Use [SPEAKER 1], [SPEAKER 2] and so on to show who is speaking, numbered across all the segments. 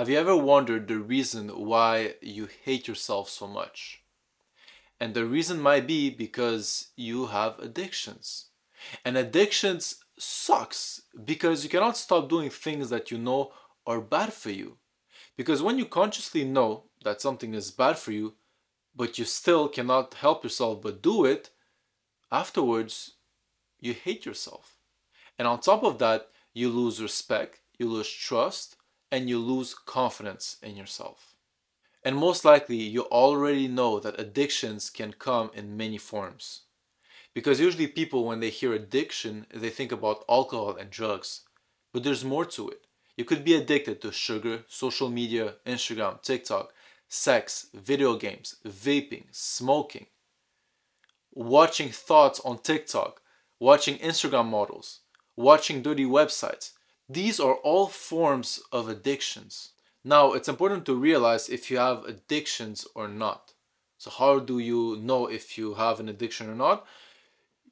[SPEAKER 1] Have you ever wondered the reason why you hate yourself so much? And the reason might be because you have addictions. And addictions sucks because you cannot stop doing things that you know are bad for you. Because when you consciously know that something is bad for you, but you still cannot help yourself but do it, afterwards you hate yourself. And on top of that, you lose respect, you lose trust, and you lose confidence in yourself. And most likely, you already know that addictions can come in many forms. Because usually, people, when they hear addiction, they think about alcohol and drugs. But there's more to it. You could be addicted to sugar, social media, Instagram, TikTok, sex, video games, vaping, smoking, watching thoughts on TikTok, watching Instagram models, watching dirty websites. These are all forms of addictions. Now, it's important to realize if you have addictions or not. So, how do you know if you have an addiction or not?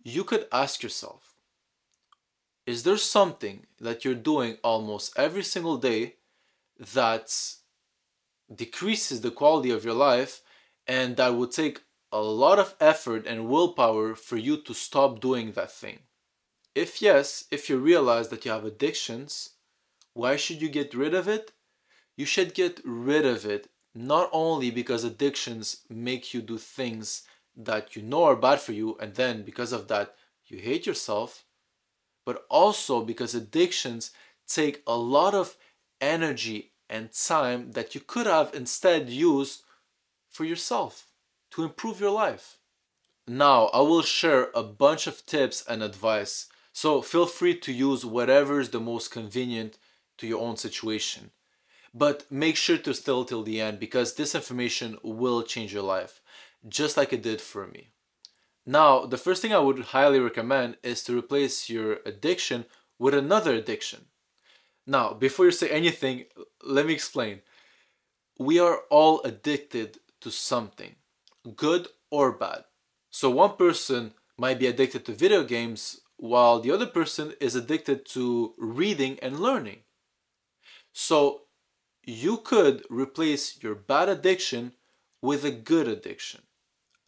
[SPEAKER 1] You could ask yourself Is there something that you're doing almost every single day that decreases the quality of your life and that would take a lot of effort and willpower for you to stop doing that thing? If yes, if you realize that you have addictions, why should you get rid of it? You should get rid of it not only because addictions make you do things that you know are bad for you, and then because of that, you hate yourself, but also because addictions take a lot of energy and time that you could have instead used for yourself to improve your life. Now, I will share a bunch of tips and advice, so feel free to use whatever is the most convenient to your own situation. But make sure to stay till the end because this information will change your life, just like it did for me. Now, the first thing I would highly recommend is to replace your addiction with another addiction. Now, before you say anything, let me explain. We are all addicted to something, good or bad. So, one person might be addicted to video games while the other person is addicted to reading and learning. So, you could replace your bad addiction with a good addiction.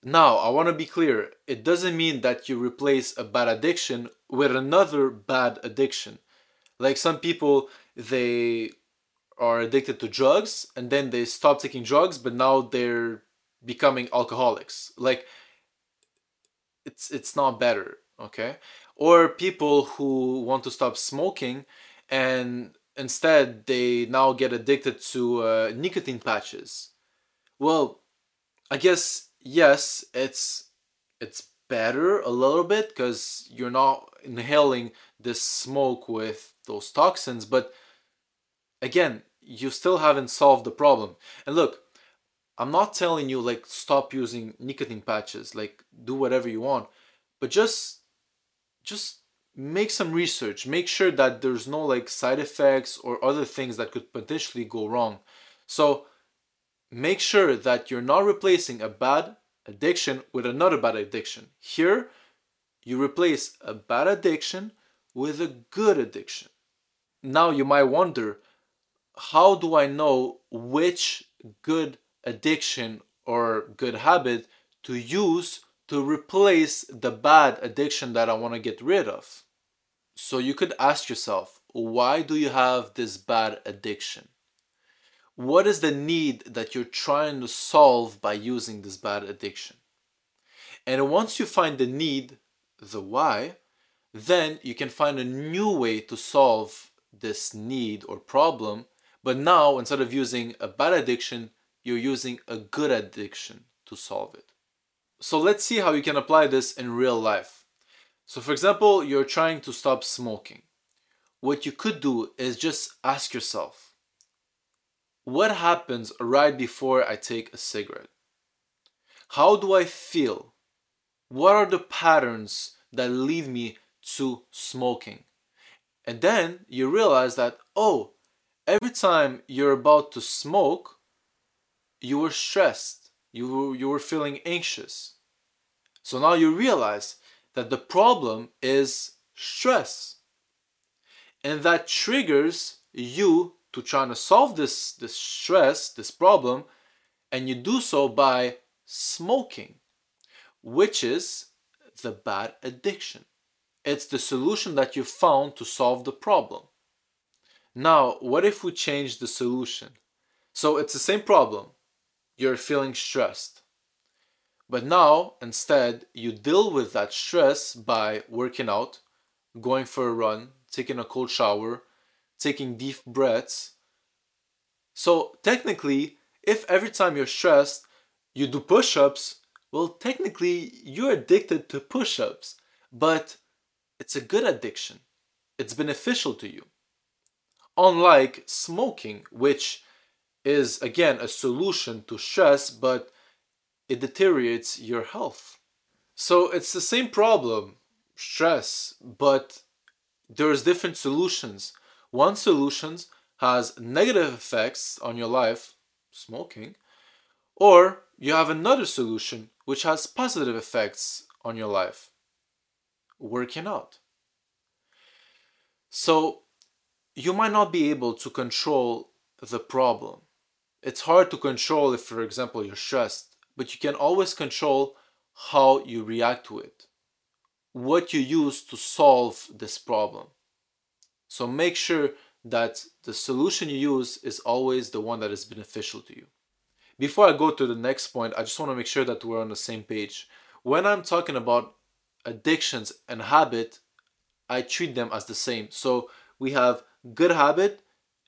[SPEAKER 1] Now, I want to be clear it doesn't mean that you replace a bad addiction with another bad addiction. Like some people, they are addicted to drugs and then they stop taking drugs, but now they're becoming alcoholics. Like it's it's not better, okay? Or people who want to stop smoking and instead they now get addicted to uh, nicotine patches. Well, I guess yes, it's it's better a little bit because you're not inhaling this smoke with those toxins, but again, you still haven't solved the problem. And look, I'm not telling you like stop using nicotine patches, like do whatever you want, but just just make some research. Make sure that there's no like side effects or other things that could potentially go wrong. So make sure that you're not replacing a bad addiction with another bad addiction. Here, you replace a bad addiction with a good addiction. Now you might wonder, how do I know which good addiction or good habit to use to replace the bad addiction that I want to get rid of? So you could ask yourself, why do you have this bad addiction? What is the need that you're trying to solve by using this bad addiction? And once you find the need, the why, then you can find a new way to solve this need or problem. But now, instead of using a bad addiction, you're using a good addiction to solve it. So let's see how you can apply this in real life. So, for example, you're trying to stop smoking. What you could do is just ask yourself what happens right before I take a cigarette? How do I feel? What are the patterns that lead me to smoking? And then you realize that, oh, every time you're about to smoke, you were stressed, you you were feeling anxious. So now you realize that the problem is stress. And that triggers you to trying to solve this this stress, this problem, and you do so by smoking, which is the bad addiction. It's the solution that you found to solve the problem. Now, what if we change the solution? So it's the same problem. You're feeling stressed. But now, instead, you deal with that stress by working out, going for a run, taking a cold shower, taking deep breaths. So, technically, if every time you're stressed, you do push ups, well, technically, you're addicted to push ups, but it's a good addiction. It's beneficial to you. Unlike smoking, which is again a solution to stress, but it deteriorates your health. So it's the same problem, stress, but there's different solutions. One solution has negative effects on your life, smoking, or you have another solution which has positive effects on your life, working out. So you might not be able to control the problem. It's hard to control if, for example, you're stressed, but you can always control how you react to it, what you use to solve this problem. So make sure that the solution you use is always the one that is beneficial to you. Before I go to the next point, I just want to make sure that we're on the same page. When I'm talking about addictions and habit, I treat them as the same. So we have good habit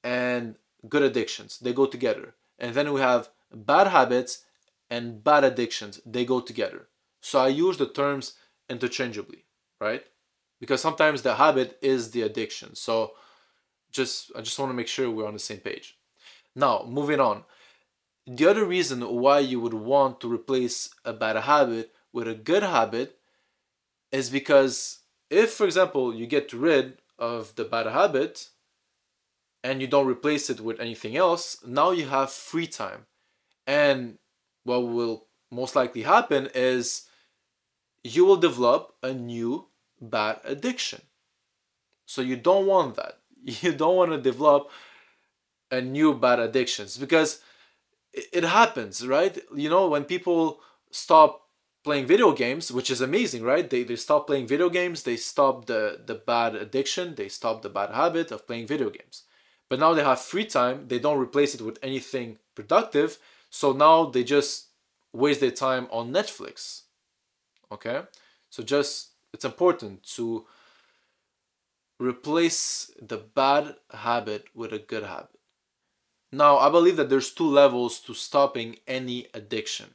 [SPEAKER 1] and good addictions. They go together. And then we have bad habits and bad addictions. They go together. So I use the terms interchangeably, right? Because sometimes the habit is the addiction. So just I just want to make sure we're on the same page. Now, moving on. The other reason why you would want to replace a bad habit with a good habit is because if for example you get rid of the bad habit and you don't replace it with anything else, now you have free time. And what will most likely happen is you will develop a new bad addiction. So you don't want that. You don't want to develop a new bad addictions because it happens, right? You know, when people stop playing video games, which is amazing, right? They, they stop playing video games, they stop the, the bad addiction, they stop the bad habit of playing video games. But now they have free time, they don't replace it with anything productive, so now they just waste their time on Netflix. Okay? So just it's important to replace the bad habit with a good habit. Now, I believe that there's two levels to stopping any addiction.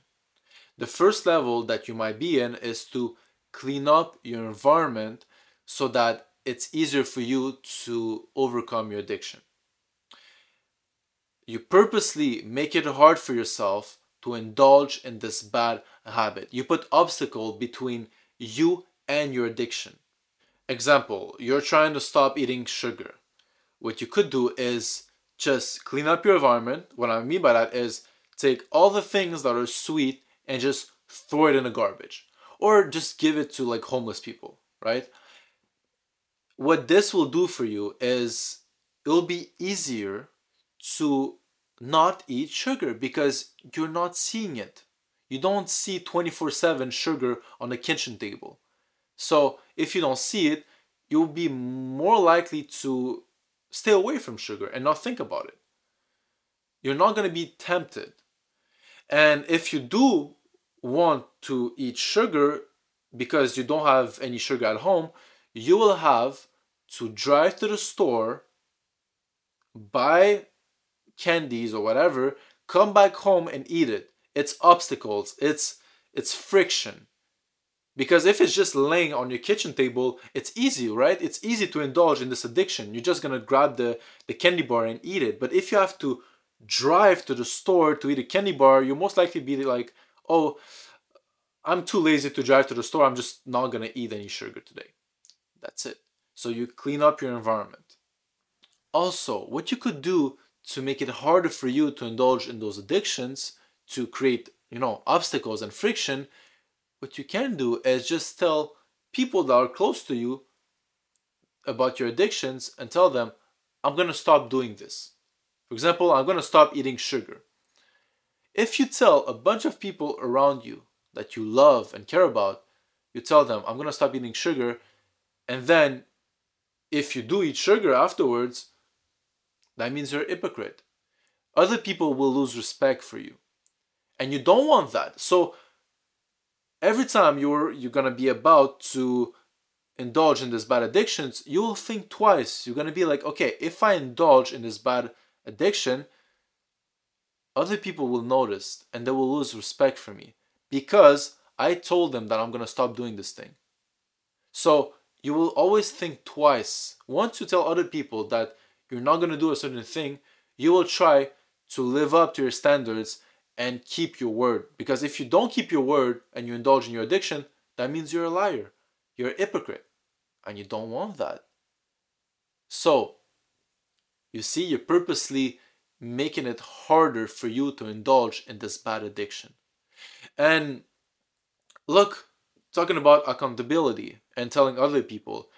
[SPEAKER 1] The first level that you might be in is to clean up your environment so that it's easier for you to overcome your addiction you purposely make it hard for yourself to indulge in this bad habit. You put obstacle between you and your addiction. Example, you're trying to stop eating sugar. What you could do is just clean up your environment. What I mean by that is take all the things that are sweet and just throw it in the garbage or just give it to like homeless people, right? What this will do for you is it'll be easier to not eat sugar because you're not seeing it. You don't see 24 7 sugar on the kitchen table. So if you don't see it, you'll be more likely to stay away from sugar and not think about it. You're not going to be tempted. And if you do want to eat sugar because you don't have any sugar at home, you will have to drive to the store, buy candies or whatever, come back home and eat it. It's obstacles, it's it's friction. Because if it's just laying on your kitchen table, it's easy, right? It's easy to indulge in this addiction. You're just gonna grab the, the candy bar and eat it. But if you have to drive to the store to eat a candy bar, you'll most likely be like, oh, I'm too lazy to drive to the store. I'm just not gonna eat any sugar today. That's it. So you clean up your environment. Also, what you could do to make it harder for you to indulge in those addictions, to create, you know, obstacles and friction, what you can do is just tell people that are close to you about your addictions and tell them, I'm going to stop doing this. For example, I'm going to stop eating sugar. If you tell a bunch of people around you that you love and care about, you tell them, I'm going to stop eating sugar, and then if you do eat sugar afterwards, that means you're a hypocrite. Other people will lose respect for you. And you don't want that. So every time you're you're gonna be about to indulge in these bad addictions, you will think twice. You're gonna be like, okay, if I indulge in this bad addiction, other people will notice and they will lose respect for me because I told them that I'm gonna stop doing this thing. So you will always think twice. Once you tell other people that you're not gonna do a certain thing, you will try to live up to your standards and keep your word. Because if you don't keep your word and you indulge in your addiction, that means you're a liar. You're a hypocrite. And you don't want that. So, you see, you're purposely making it harder for you to indulge in this bad addiction. And look, talking about accountability and telling other people,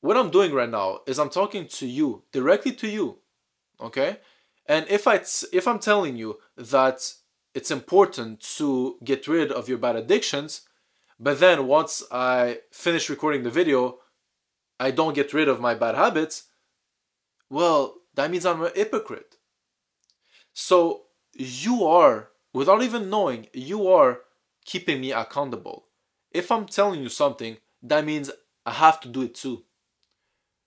[SPEAKER 1] what I'm doing right now is I'm talking to you, directly to you. Okay? And if I if I'm telling you that it's important to get rid of your bad addictions, but then once I finish recording the video, I don't get rid of my bad habits, well, that means I'm a hypocrite. So you are, without even knowing, you are keeping me accountable. If I'm telling you something, that means I have to do it too.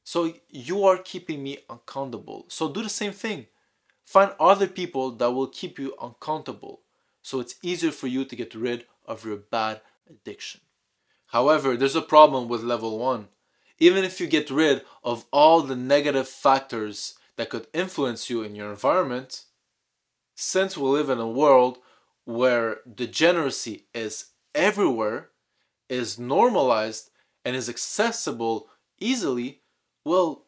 [SPEAKER 1] So you are keeping me accountable. So do the same thing. Find other people that will keep you accountable so it's easier for you to get rid of your bad addiction. However, there's a problem with level 1. Even if you get rid of all the negative factors that could influence you in your environment, since we live in a world where degeneracy is everywhere, is normalized, and is accessible easily, well,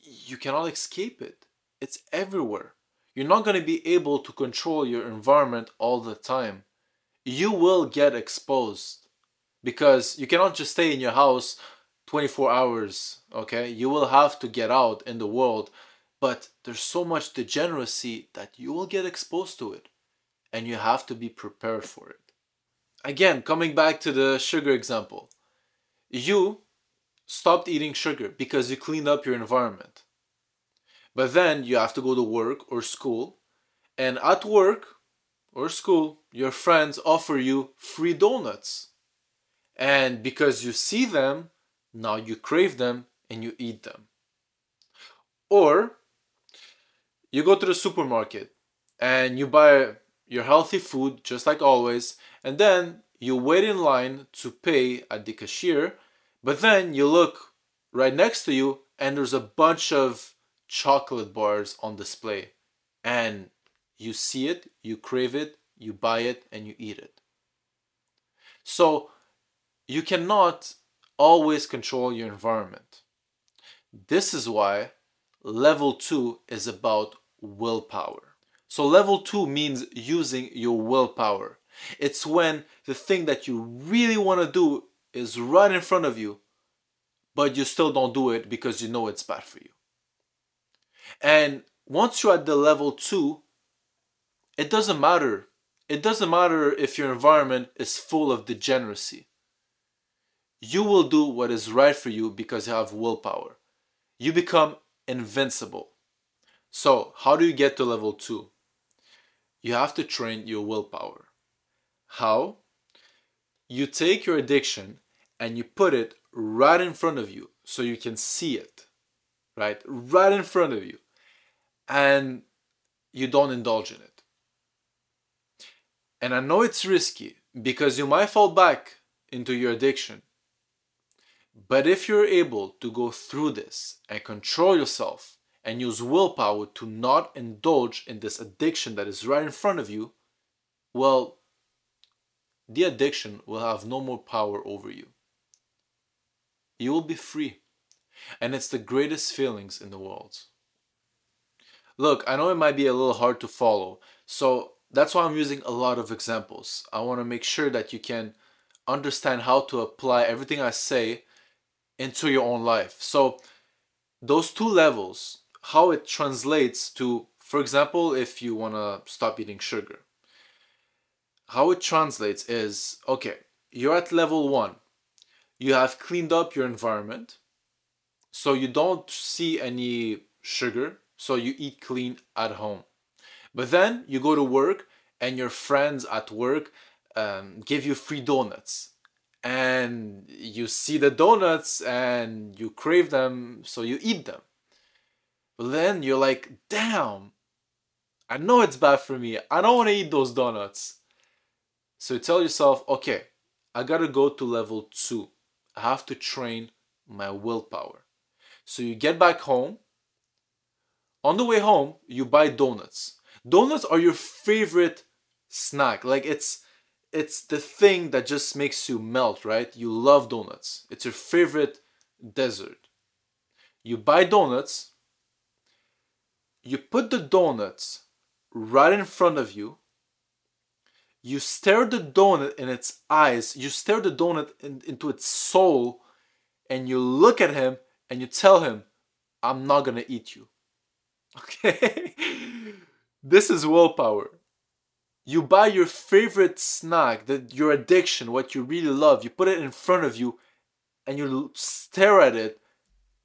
[SPEAKER 1] you cannot escape it. It's everywhere. You're not going to be able to control your environment all the time. You will get exposed because you cannot just stay in your house 24 hours, okay? You will have to get out in the world, but there's so much degeneracy that you will get exposed to it and you have to be prepared for it. Again, coming back to the sugar example, you stopped eating sugar because you cleaned up your environment. But then you have to go to work or school, and at work or school, your friends offer you free donuts. And because you see them, now you crave them and you eat them. Or you go to the supermarket and you buy your healthy food just like always, and then you wait in line to pay at the cashier, but then you look right next to you and there's a bunch of chocolate bars on display and you see it, you crave it, you buy it, and you eat it. So you cannot always control your environment. This is why level two is about willpower. So, level two means using your willpower. It's when the thing that you really want to do is right in front of you, but you still don't do it because you know it's bad for you. And once you're at the level two, it doesn't matter. It doesn't matter if your environment is full of degeneracy. You will do what is right for you because you have willpower. You become invincible. So, how do you get to level two? You have to train your willpower. How? You take your addiction and you put it right in front of you so you can see it right? Right in front of you. And you don't indulge in it. And I know it's risky because you might fall back into your addiction. But if you're able to go through this and control yourself and use willpower to not indulge in this addiction that is right in front of you, well, the addiction will have no more power over you. You will be free and it's the greatest feelings in the world. Look, I know it might be a little hard to follow, so that's why I'm using a lot of examples. I want to make sure that you can understand how to apply everything I say into your own life. So, those two levels how it translates to, for example, if you want to stop eating sugar. How it translates is okay, you're at level one. You have cleaned up your environment. So you don't see any sugar. So you eat clean at home. But then you go to work and your friends at work um, give you free donuts and you see the donuts and you crave them so you eat them but then you're like damn i know it's bad for me i don't want to eat those donuts so you tell yourself okay i gotta go to level two i have to train my willpower so you get back home on the way home you buy donuts donuts are your favorite snack like it's it's the thing that just makes you melt, right? You love donuts. It's your favorite dessert. You buy donuts, you put the donuts right in front of you. You stare the donut in its eyes, you stare the donut in, into its soul, and you look at him and you tell him, I'm not gonna eat you. Okay? this is willpower you buy your favorite snack, that your addiction, what you really love, you put it in front of you and you stare at it,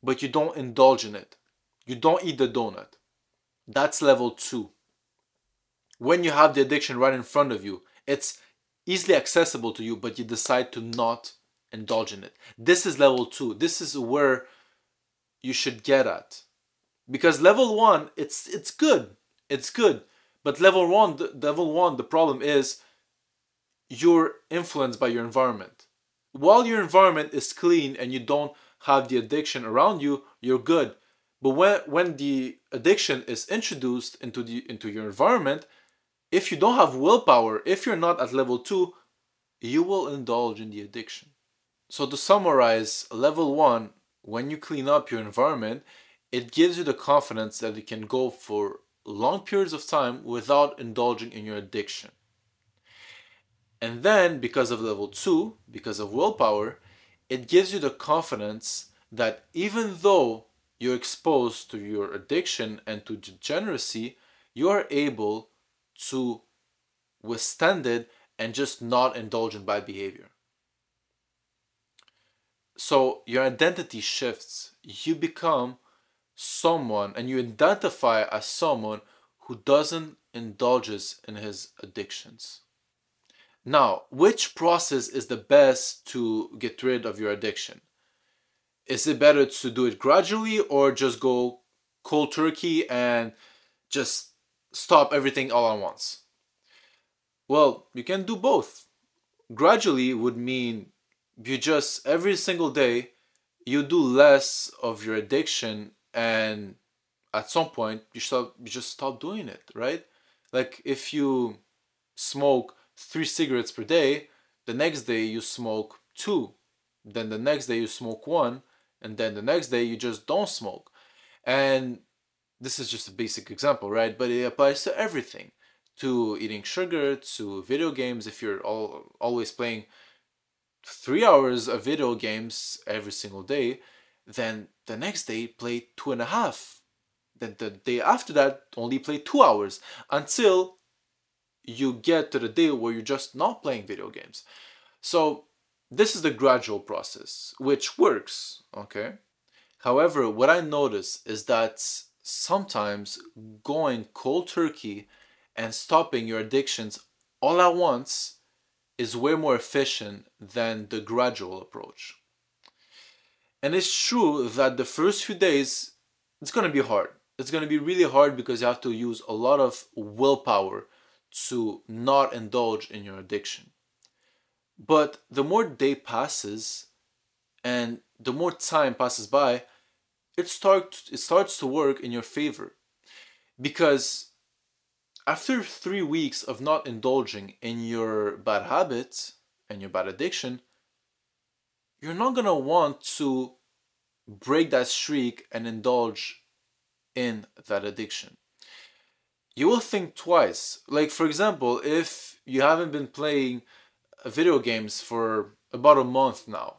[SPEAKER 1] but you don't indulge in it. You don't eat the donut. That's level two. When you have the addiction right in front of you, it's easily accessible to you, but you decide to not indulge in it. This is level two. This is where you should get at. Because level one, it's it's good. It's good but level one, level one, the problem is you're influenced by your environment. While your environment is clean and you don't have the addiction around you, you're good. But when when the addiction is introduced into the into your environment, if you don't have willpower, if you're not at level two, you will indulge in the addiction. So to summarize, level one, when you clean up your environment, it gives you the confidence that you can go for long periods of time without indulging in your addiction. And then, because of level two, because of willpower, it gives you the confidence that even though you're exposed to your addiction and to degeneracy, you are able to withstand it and just not indulge in bad behavior. So your identity shifts. You become someone and you identify as someone who doesn't indulges in his addictions. Now, which process is the best to get rid of your addiction? Is it better to do it gradually or just go cold turkey and just stop everything all at once? Well, you can do both. Gradually would mean you just every single day you do less of your addiction and at some point you stop you just stop doing it right like if you smoke three cigarettes per day the next day you smoke two then the next day you smoke one and then the next day you just don't smoke and this is just a basic example right but it applies to everything to eating sugar to video games if you're all, always playing three hours of video games every single day then the next day play two and a half. Then the day after that only play two hours until you get to the day where you're just not playing video games. So this is the gradual process, which works, okay? However, what I notice is that sometimes going cold turkey and stopping your addictions all at once is way more efficient than the gradual approach. And it's true that the first few days, it's going to be hard. It's going to be really hard because you have to use a lot of willpower to not indulge in your addiction. But the more day passes and the more time passes by, it starts it starts to work in your favor. Because after 3 weeks of not indulging in your bad habits and your bad addiction, you're not gonna want to break that streak and indulge in that addiction. You will think twice. Like, for example, if you haven't been playing uh, video games for about a month now,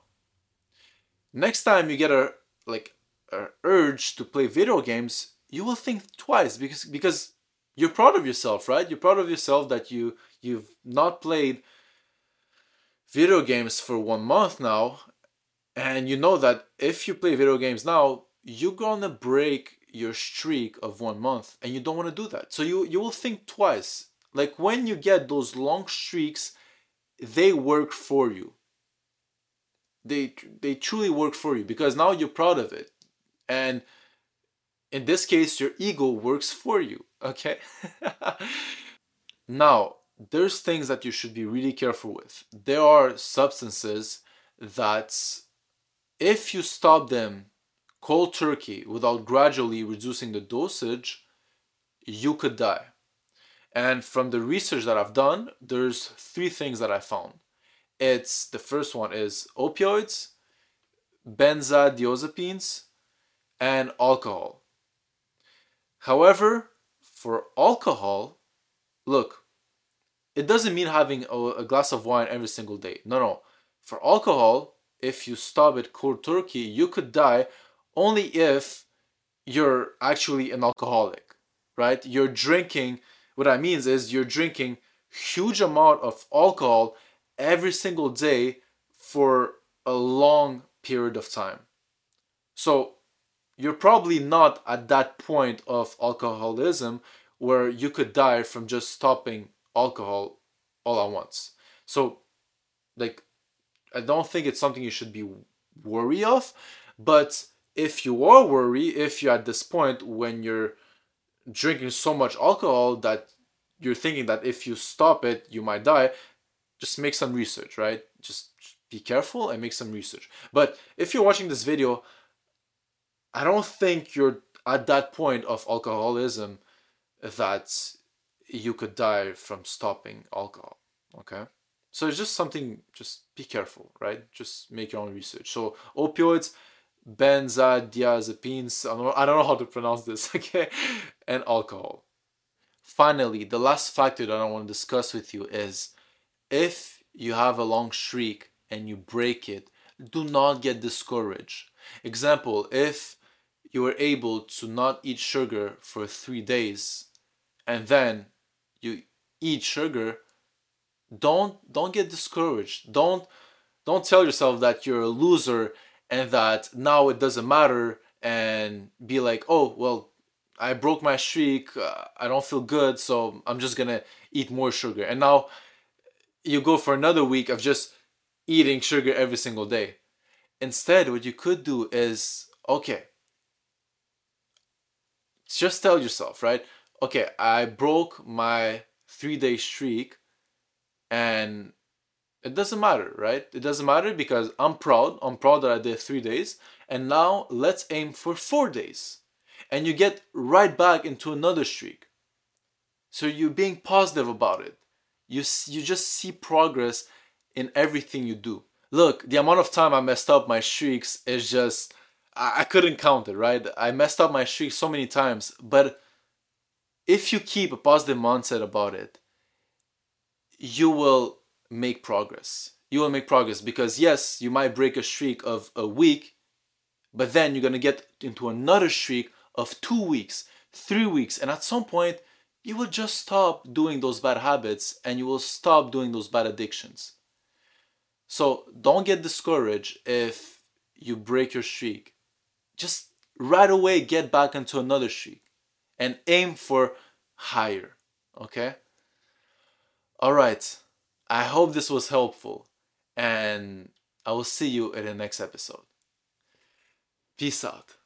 [SPEAKER 1] next time you get a like a urge to play video games, you will think twice because because you're proud of yourself, right? You're proud of yourself that you you've not played video games for one month now, and you know that if you play video games now, you're gonna break your streak of one month, and you don't want to do that. So you you will think twice. Like when you get those long streaks, they work for you. They they truly work for you because now you're proud of it, and in this case, your ego works for you. Okay. now there's things that you should be really careful with. There are substances that, if you stop them cold turkey without gradually reducing the dosage, you could die. And from the research that I've done, there's three things that I found. It's the first one is opioids, benzodiazepines, and alcohol. However, for alcohol, look, it doesn't mean having a, glass of wine every single day. No, no. For alcohol, if you stop it cold turkey, you could die only if you're actually an alcoholic, right? You're drinking, what I mean is you're drinking huge amount of alcohol every single day for a long period of time. So you're probably not at that point of alcoholism where you could die from just stopping alcohol all at once. So, like, I don't think it's something you should be worried of. But if you are worried, if you're at this point when you're drinking so much alcohol that you're thinking that if you stop it, you might die, just make some research, right? Just be careful and make some research. But if you're watching this video, I don't think you're at that point of alcoholism that you could die from stopping alcohol. Okay. So it's just something, just be careful, right? Just make your own research. So opioids, benzodiazepines, I don't, know, how to pronounce this, okay? And alcohol. Finally, the last factor that I want to discuss with you is if you have a long streak and you break it, do not get discouraged. Example, if you were able to not eat sugar for three days and then you eat sugar don't don't get discouraged. Don't don't tell yourself that you're a loser and that now it doesn't matter and be like oh well i broke my streak uh, i don't feel good so i'm just gonna eat more sugar. And now you go for another week of just eating sugar every single day. Instead what you could do is okay just tell yourself right okay i broke my three day streak and it doesn't matter, right? It doesn't matter because I'm proud. I'm proud that I did three days. And now let's aim for four days. And you get right back into another streak. So you're being positive about it. You, you just see progress in everything you do. Look, the amount of time I messed up my streaks is just, I, couldn't count it, right? I messed up my streak so many times. But if you keep a positive mindset about it, you will make progress. You will make progress because, yes, you might break a streak of a week, but then you're to get into another streak of two weeks, three weeks, and at some point, you will just stop doing those bad habits and you will stop doing those bad addictions. So don't get discouraged if you break your streak. Just right away get back into another streak and aim for higher. Okay? All right. I hope this was helpful, and I will see you in the next episode. Peace out.